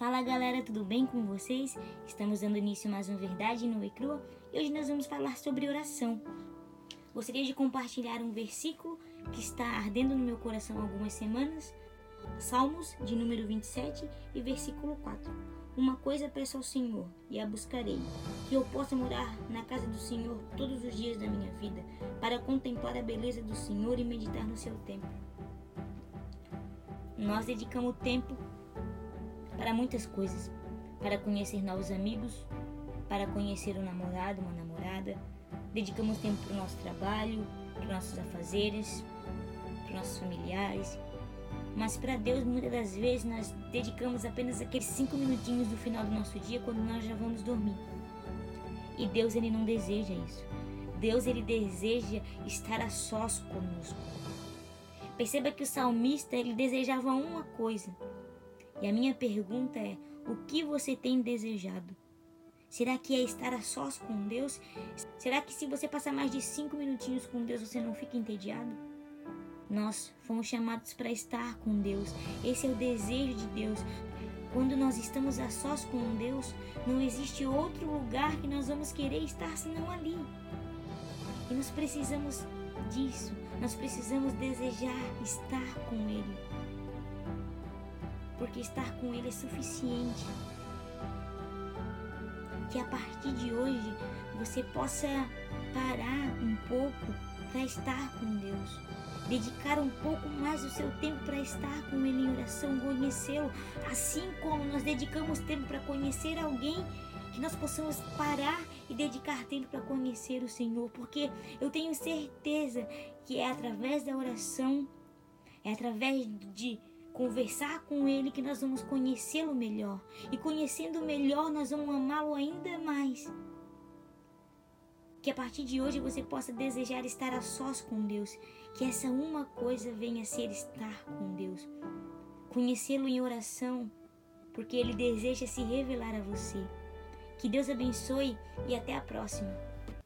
Fala galera, tudo bem com vocês? Estamos dando início a mais uma Verdade no e Crua e hoje nós vamos falar sobre oração. Gostaria de compartilhar um versículo que está ardendo no meu coração há algumas semanas, Salmos de número 27 e versículo 4. Uma coisa peço ao Senhor e a buscarei, que eu possa morar na casa do Senhor todos os dias da minha vida, para contemplar a beleza do Senhor e meditar no seu templo. Nós dedicamos tempo para muitas coisas, para conhecer novos amigos, para conhecer um namorado, uma namorada. Dedicamos tempo para o nosso trabalho, para os nossos afazeres, para os nossos familiares. Mas para Deus, muitas das vezes, nós dedicamos apenas aqueles cinco minutinhos no final do nosso dia quando nós já vamos dormir. E Deus, Ele não deseja isso. Deus, Ele deseja estar a sós conosco. Perceba que o salmista, ele desejava uma coisa, e a minha pergunta é: o que você tem desejado? Será que é estar a sós com Deus? Será que se você passar mais de cinco minutinhos com Deus você não fica entediado? Nós fomos chamados para estar com Deus. Esse é o desejo de Deus. Quando nós estamos a sós com Deus, não existe outro lugar que nós vamos querer estar senão ali. E nós precisamos disso. Nós precisamos desejar estar com Ele porque estar com Ele é suficiente. Que a partir de hoje você possa parar um pouco para estar com Deus. Dedicar um pouco mais do seu tempo para estar com Ele em oração, conhecê-lo, assim como nós dedicamos tempo para conhecer alguém, que nós possamos parar e dedicar tempo para conhecer o Senhor, porque eu tenho certeza que é através da oração, é através de conversar com Ele que nós vamos conhecê-lo melhor. E conhecendo melhor, nós vamos amá-lo ainda mais. Que a partir de hoje você possa desejar estar a sós com Deus. Que essa uma coisa venha a ser estar com Deus. Conhecê-lo em oração, porque Ele deseja se revelar a você. Que Deus abençoe e até a próxima.